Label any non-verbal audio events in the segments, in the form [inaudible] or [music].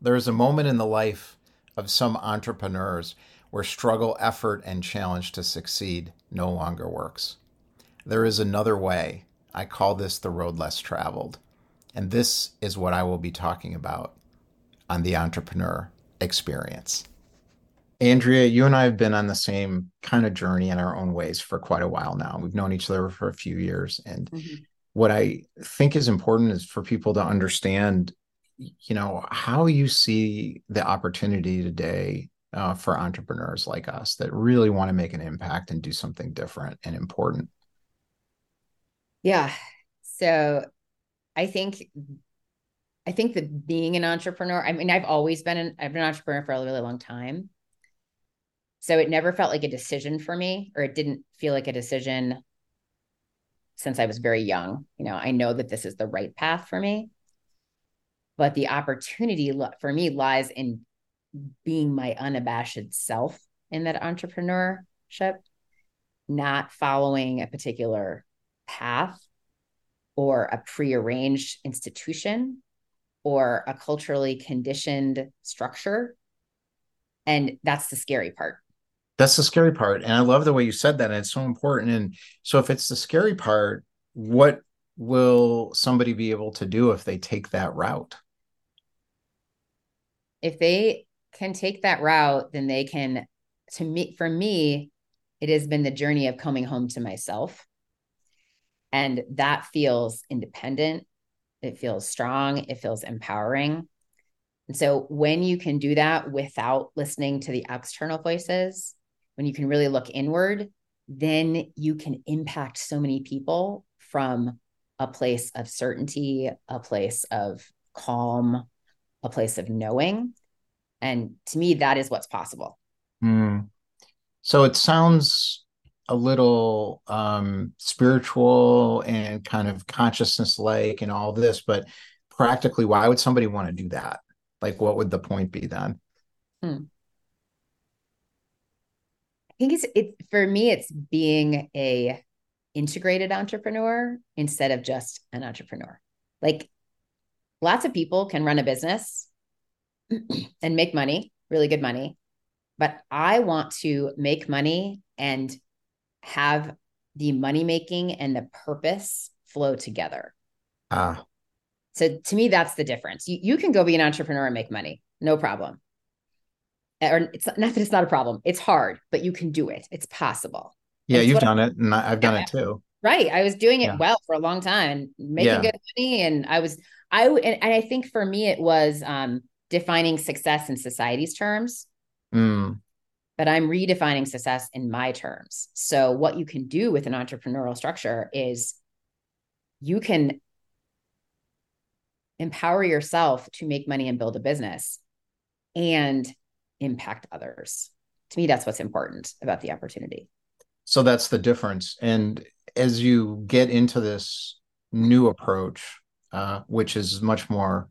There is a moment in the life of some entrepreneurs where struggle, effort, and challenge to succeed no longer works. There is another way. I call this the road less traveled. And this is what I will be talking about on the entrepreneur experience. Andrea, you and I have been on the same kind of journey in our own ways for quite a while now. We've known each other for a few years. And mm-hmm. what I think is important is for people to understand, you know, how you see the opportunity today uh, for entrepreneurs like us that really want to make an impact and do something different and important. Yeah. So I think I think that being an entrepreneur, I mean, I've always been an I've been an entrepreneur for a really long time. So it never felt like a decision for me, or it didn't feel like a decision since I was very young. You know, I know that this is the right path for me. But the opportunity for me lies in being my unabashed self in that entrepreneurship, not following a particular path or a prearranged institution or a culturally conditioned structure. And that's the scary part. That's the scary part. And I love the way you said that. And it's so important. And so, if it's the scary part, what will somebody be able to do if they take that route? If they can take that route, then they can, to me, for me, it has been the journey of coming home to myself. And that feels independent. It feels strong. It feels empowering. And so when you can do that without listening to the external voices, when you can really look inward, then you can impact so many people from a place of certainty, a place of calm, a place of knowing. And to me, that is what's possible. Mm. So it sounds a little um, spiritual and kind of consciousness like and all this, but practically, why would somebody want to do that? Like, what would the point be then? Hmm think it's it for me it's being a integrated entrepreneur instead of just an entrepreneur. Like lots of people can run a business [clears throat] and make money, really good money, but I want to make money and have the money making and the purpose flow together. Ah. So to me, that's the difference. You, you can go be an entrepreneur and make money, no problem or it's not that it's not a problem. It's hard, but you can do it. It's possible. Yeah, you've done I, it, and I've done yeah, it too. Right, I was doing it yeah. well for a long time, making yeah. good money, and I was I and, and I think for me it was um, defining success in society's terms. Mm. But I'm redefining success in my terms. So what you can do with an entrepreneurial structure is you can empower yourself to make money and build a business and impact others. To me, that's what's important about the opportunity. So that's the difference. And as you get into this new approach, uh, which is much more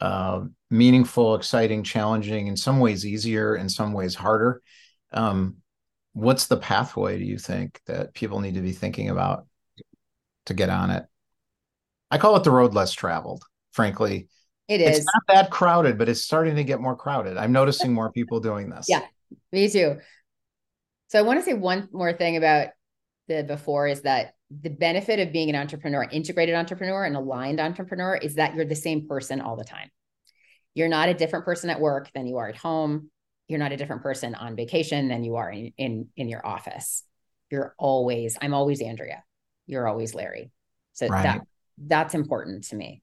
uh, meaningful, exciting, challenging, in some ways easier, in some ways harder. Um, what's the pathway do you think that people need to be thinking about to get on it? I call it the road less traveled, frankly, it is. It's not that crowded, but it's starting to get more crowded. I'm noticing more people doing this. Yeah, me too. So I want to say one more thing about the before is that the benefit of being an entrepreneur, integrated entrepreneur, and aligned entrepreneur is that you're the same person all the time. You're not a different person at work than you are at home. You're not a different person on vacation than you are in in, in your office. You're always, I'm always Andrea. You're always Larry. So right. that that's important to me.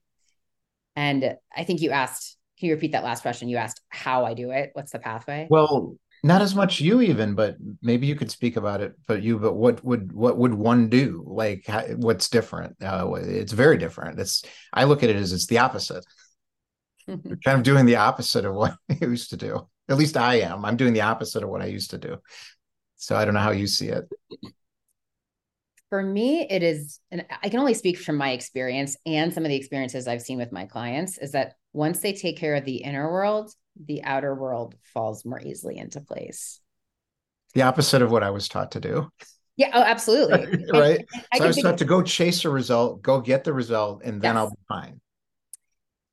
And I think you asked, can you repeat that last question? You asked how I do it. What's the pathway? Well, not as much you even, but maybe you could speak about it. But you, but what would what would one do? Like, how, what's different? Uh, it's very different. It's I look at it as it's the opposite. You're [laughs] kind of doing the opposite of what [laughs] I used to do. At least I am. I'm doing the opposite of what I used to do. So I don't know how you see it for me it is and i can only speak from my experience and some of the experiences i've seen with my clients is that once they take care of the inner world the outer world falls more easily into place the opposite of what i was taught to do yeah oh absolutely [laughs] right I, I so i was taught to go chase a result go get the result and then yes. i'll be fine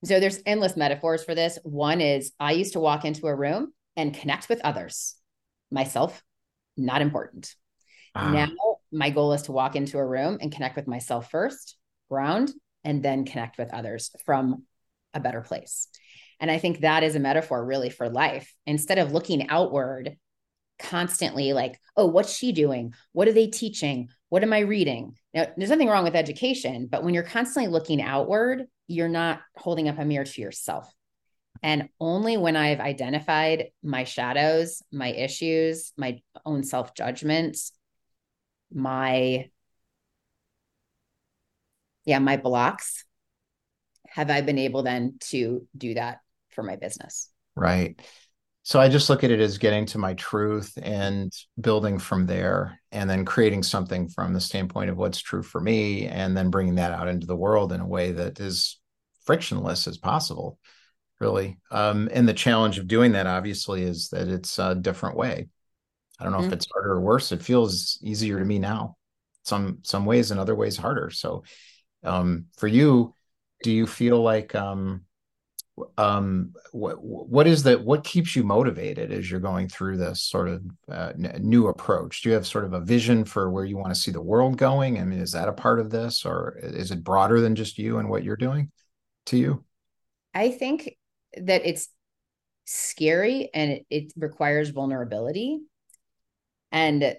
So there's endless metaphors for this. One is I used to walk into a room and connect with others. Myself, not important. Ah. Now my goal is to walk into a room and connect with myself first, ground, and then connect with others from a better place. And I think that is a metaphor really for life. Instead of looking outward constantly like, oh, what's she doing? What are they teaching? What am I reading? Now, there's nothing wrong with education, but when you're constantly looking outward, you're not holding up a mirror to yourself. And only when I've identified my shadows, my issues, my own self judgment, my, yeah, my blocks, have I been able then to do that for my business. Right. So I just look at it as getting to my truth and building from there and then creating something from the standpoint of what's true for me and then bringing that out into the world in a way that is frictionless as possible really um, and the challenge of doing that obviously is that it's a different way i don't know mm-hmm. if it's harder or worse it feels easier to me now some some ways and other ways harder so um, for you do you feel like um, um, what what is that what keeps you motivated as you're going through this sort of uh, n- new approach? Do you have sort of a vision for where you want to see the world going? I mean is that a part of this or is it broader than just you and what you're doing to you? I think that it's scary and it, it requires vulnerability. And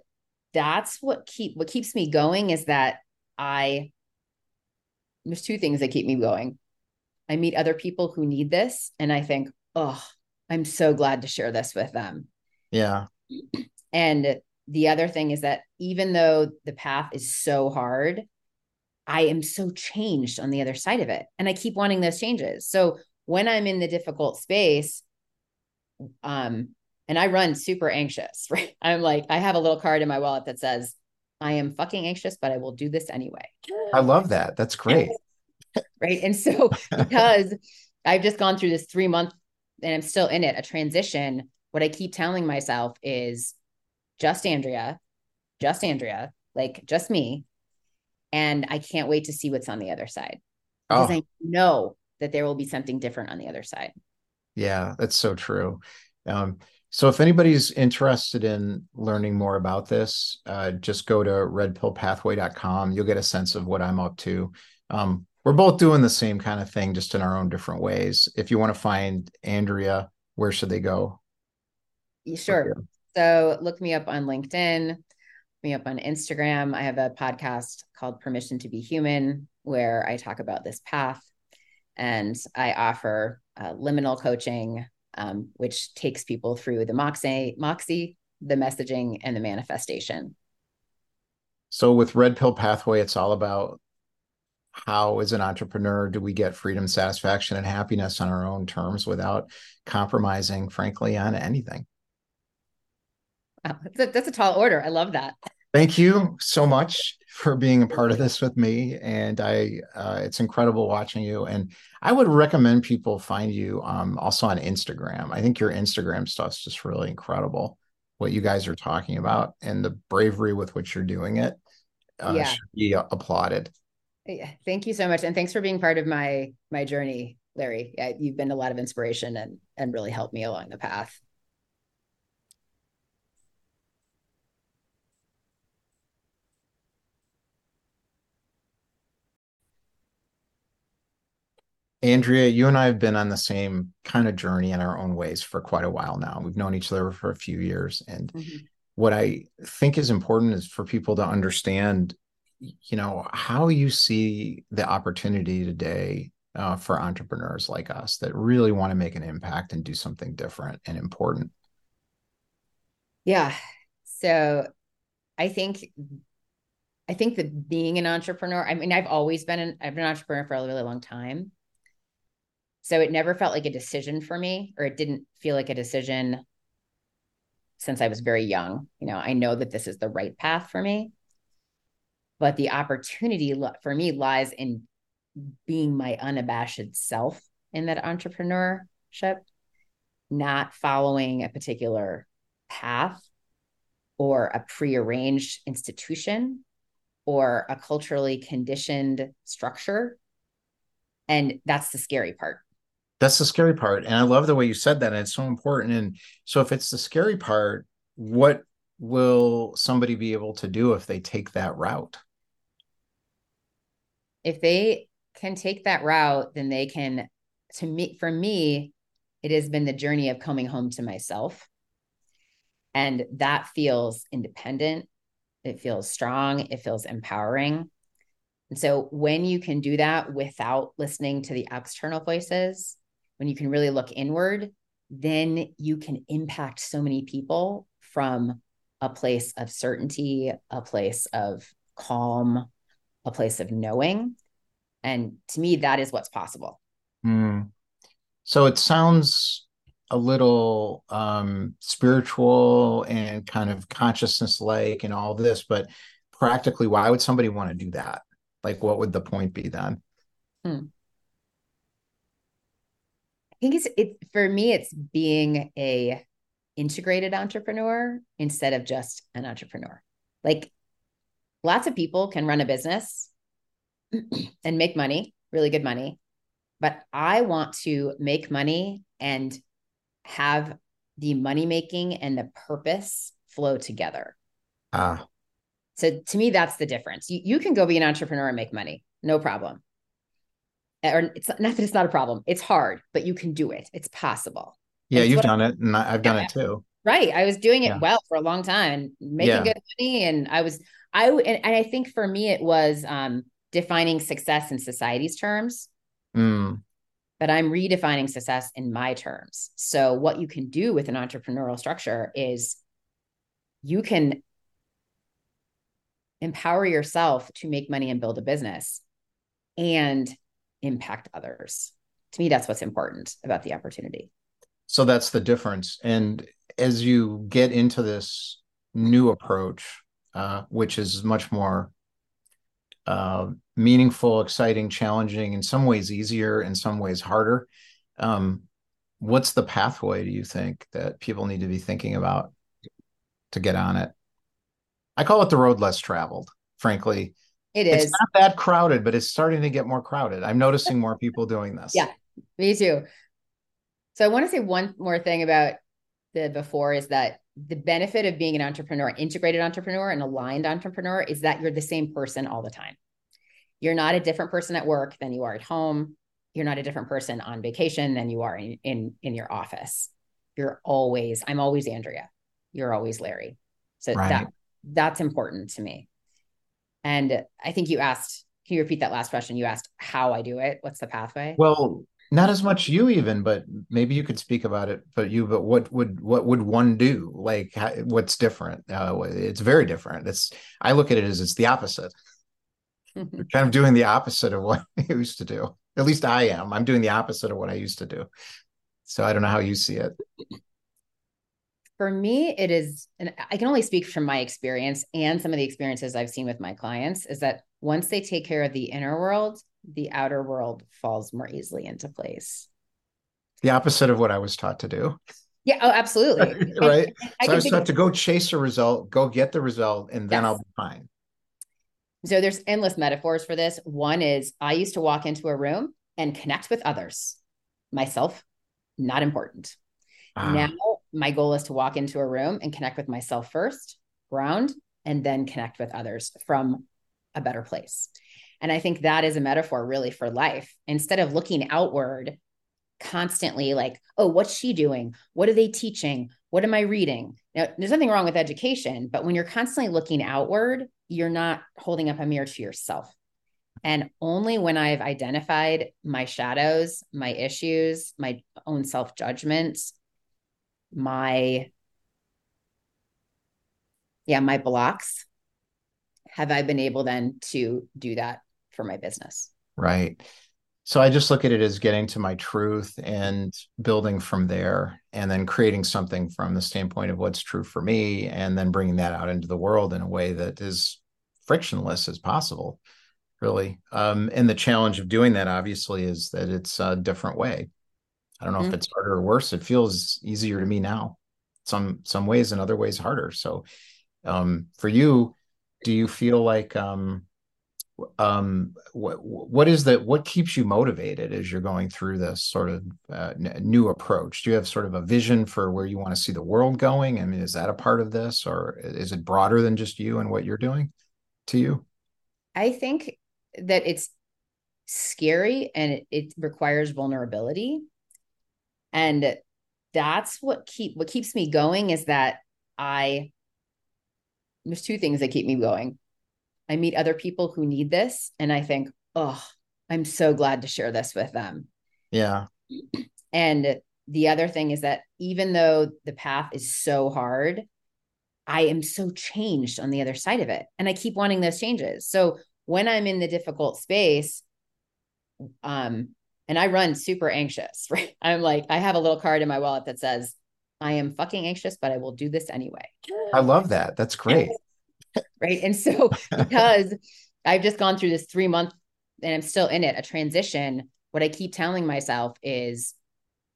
that's what keep what keeps me going is that i there's two things that keep me going I meet other people who need this and I think, oh, I'm so glad to share this with them. Yeah. And the other thing is that even though the path is so hard, I am so changed on the other side of it. And I keep wanting those changes. So when I'm in the difficult space, um, and I run super anxious, [laughs] right? I'm like, I have a little card in my wallet that says, I am fucking anxious, but I will do this anyway. I love that. That's great right? And so [laughs] because I've just gone through this three month and I'm still in it, a transition, what I keep telling myself is just Andrea, just Andrea, like just me. And I can't wait to see what's on the other side because oh. I know that there will be something different on the other side. Yeah, that's so true. Um, so if anybody's interested in learning more about this, uh, just go to redpillpathway.com. You'll get a sense of what I'm up to. Um, we're both doing the same kind of thing, just in our own different ways. If you want to find Andrea, where should they go? Sure. So look me up on LinkedIn, look me up on Instagram. I have a podcast called Permission to Be Human, where I talk about this path, and I offer uh, liminal coaching, um, which takes people through the moxie, moxie, the messaging, and the manifestation. So with Red Pill Pathway, it's all about how as an entrepreneur do we get freedom satisfaction and happiness on our own terms without compromising frankly on anything? Wow, that's, a, that's a tall order. I love that thank you so much for being a part of this with me and i uh, it's incredible watching you and i would recommend people find you um, also on instagram i think your instagram stuff's just really incredible what you guys are talking about and the bravery with which you're doing it uh, yeah. should be applauded yeah, thank you so much, and thanks for being part of my my journey, Larry. Yeah, you've been a lot of inspiration and and really helped me along the path. Andrea, you and I have been on the same kind of journey in our own ways for quite a while now. We've known each other for a few years. And mm-hmm. what I think is important is for people to understand you know how you see the opportunity today uh, for entrepreneurs like us that really want to make an impact and do something different and important yeah so i think i think that being an entrepreneur i mean i've always been an i've been an entrepreneur for a really long time so it never felt like a decision for me or it didn't feel like a decision since i was very young. You know i know that this is the right path for me. But the opportunity for me lies in being my unabashed self in that entrepreneurship not following a particular path or a prearranged institution or a culturally conditioned structure. And that's the scary part That's the scary part. And I love the way you said that. And it's so important. And so if it's the scary part, what will somebody be able to do if they take that route? If they can take that route, then they can, to me, for me, it has been the journey of coming home to myself. And that feels independent. It feels strong. It feels empowering. And so when you can do that without listening to the external voices, when you can really look inward, then you can impact so many people from a place of certainty, a place of calm, a place of knowing. And to me, that is what's possible. Mm. So it sounds a little um, spiritual and kind of consciousness like and all this, but practically, why would somebody want to do that? Like, what would the point be then? Hmm. I think it's it for me. It's being a integrated entrepreneur instead of just an entrepreneur. Like, lots of people can run a business [clears throat] and make money, really good money, but I want to make money and have the money making and the purpose flow together. Ah. So to me, that's the difference. You, you can go be an entrepreneur and make money, no problem. Or it's not that it's not a problem. It's hard, but you can do it. It's possible. Yeah, you've done I, it, and I've done yeah, it too. Right. I was doing it yeah. well for a long time, making yeah. good money, and I was I and, and I think for me it was um defining success in society's terms. Mm. But I'm redefining success in my terms. So, what you can do with an entrepreneurial structure is you can empower yourself to make money and build a business and impact others. To me, that's what's important about the opportunity. So, that's the difference. And as you get into this new approach, uh, which is much more uh, meaningful, exciting, challenging, in some ways easier, in some ways harder. Um, what's the pathway do you think that people need to be thinking about to get on it? I call it the road less traveled, frankly. It is. It's not that crowded, but it's starting to get more crowded. I'm noticing more people doing this. Yeah, me too. So I want to say one more thing about the before is that the benefit of being an entrepreneur, integrated entrepreneur, and aligned entrepreneur is that you're the same person all the time. You're not a different person at work than you are at home. You're not a different person on vacation than you are in in, in your office. You're always, I'm always Andrea. You're always Larry. So right. that that's important to me. And I think you asked, can you repeat that last question? You asked how I do it. What's the pathway? Well, not as much you even but maybe you could speak about it but you but what would what would one do? Like how, what's different? Uh, it's very different. It's i look at it as it's the opposite. [laughs] Kind of doing the opposite of what [laughs] i used to do. At least i am. I'm doing the opposite of what i used to do. So i don't know how you see it for me it is and i can only speak from my experience and some of the experiences i've seen with my clients is that once they take care of the inner world the outer world falls more easily into place. The opposite of what I was taught to do. Yeah, oh, absolutely. [laughs] right. And, and I, so I was taught to go chase a result, go get the result, and then yes. I'll be fine. So there's endless metaphors for this. One is I used to walk into a room and connect with others. Myself, not important. Ah. Now my goal is to walk into a room and connect with myself first, ground, and then connect with others from a better place. And I think that is a metaphor really for life. Instead of looking outward constantly, like, oh, what's she doing? What are they teaching? What am I reading? Now, there's nothing wrong with education, but when you're constantly looking outward, you're not holding up a mirror to yourself. And only when I've identified my shadows, my issues, my own self judgment, my, yeah, my blocks, have I been able then to do that for my business. Right. So I just look at it as getting to my truth and building from there and then creating something from the standpoint of what's true for me and then bringing that out into the world in a way that is frictionless as possible really um, and the challenge of doing that obviously is that it's a different way i don't know mm-hmm. if it's harder or worse it feels easier to me now some some ways and other ways harder so um, for you do you feel like um, um, what what is that? What keeps you motivated as you're going through this sort of uh, n- new approach? Do you have sort of a vision for where you want to see the world going? I mean, is that a part of this, or is it broader than just you and what you're doing to you? I think that it's scary and it, it requires vulnerability, and that's what keep what keeps me going is that I there's two things that keep me going. I meet other people who need this, and I think, oh, I'm so glad to share this with them. Yeah. And the other thing is that even though the path is so hard, I am so changed on the other side of it. And I keep wanting those changes. So when I'm in the difficult space, um, and I run super anxious, [laughs] right? I'm like, I have a little card in my wallet that says, I am fucking anxious, but I will do this anyway. I love that. That's great. [laughs] right. And so [laughs] because I've just gone through this three month and I'm still in it, a transition, what I keep telling myself is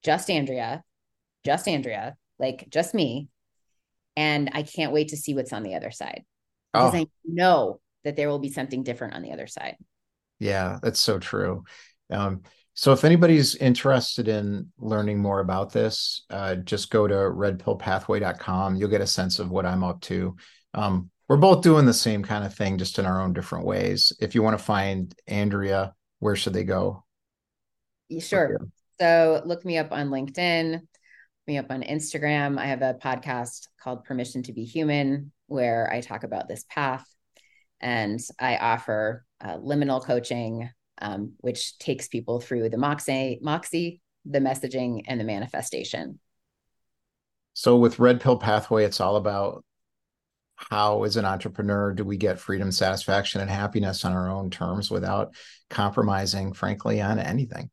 just Andrea, just Andrea, like just me. And I can't wait to see what's on the other side because oh. I know that there will be something different on the other side. Yeah, that's so true. Um, so if anybody's interested in learning more about this, uh, just go to redpillpathway.com. You'll get a sense of what I'm up to. Um, we're both doing the same kind of thing, just in our own different ways. If you want to find Andrea, where should they go? Sure. So look me up on LinkedIn, look me up on Instagram. I have a podcast called Permission to Be Human, where I talk about this path and I offer uh, liminal coaching, um, which takes people through the moxie, moxie, the messaging, and the manifestation. So with Red Pill Pathway, it's all about how, as an entrepreneur, do we get freedom, satisfaction, and happiness on our own terms without compromising, frankly, on anything.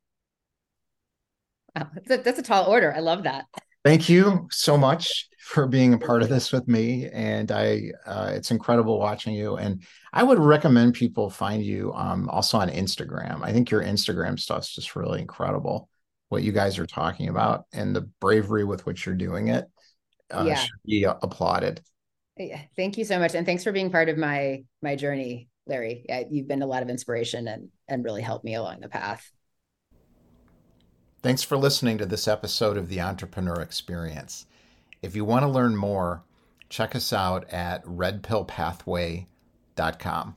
Wow, that's a, that's a tall order. I love that. Thank you so much for being a part of this with me, and I uh, it's incredible watching you. And I would recommend people find you um, also on Instagram. I think your Instagram stuff's just really incredible. What you guys are talking about and the bravery with which you're doing it uh, yeah. should be applauded. Yeah, thank you so much, and thanks for being part of my my journey, Larry. Yeah, you've been a lot of inspiration and and really helped me along the path. Thanks for listening to this episode of the Entrepreneur Experience. If you want to learn more, check us out at redpillpathway.com.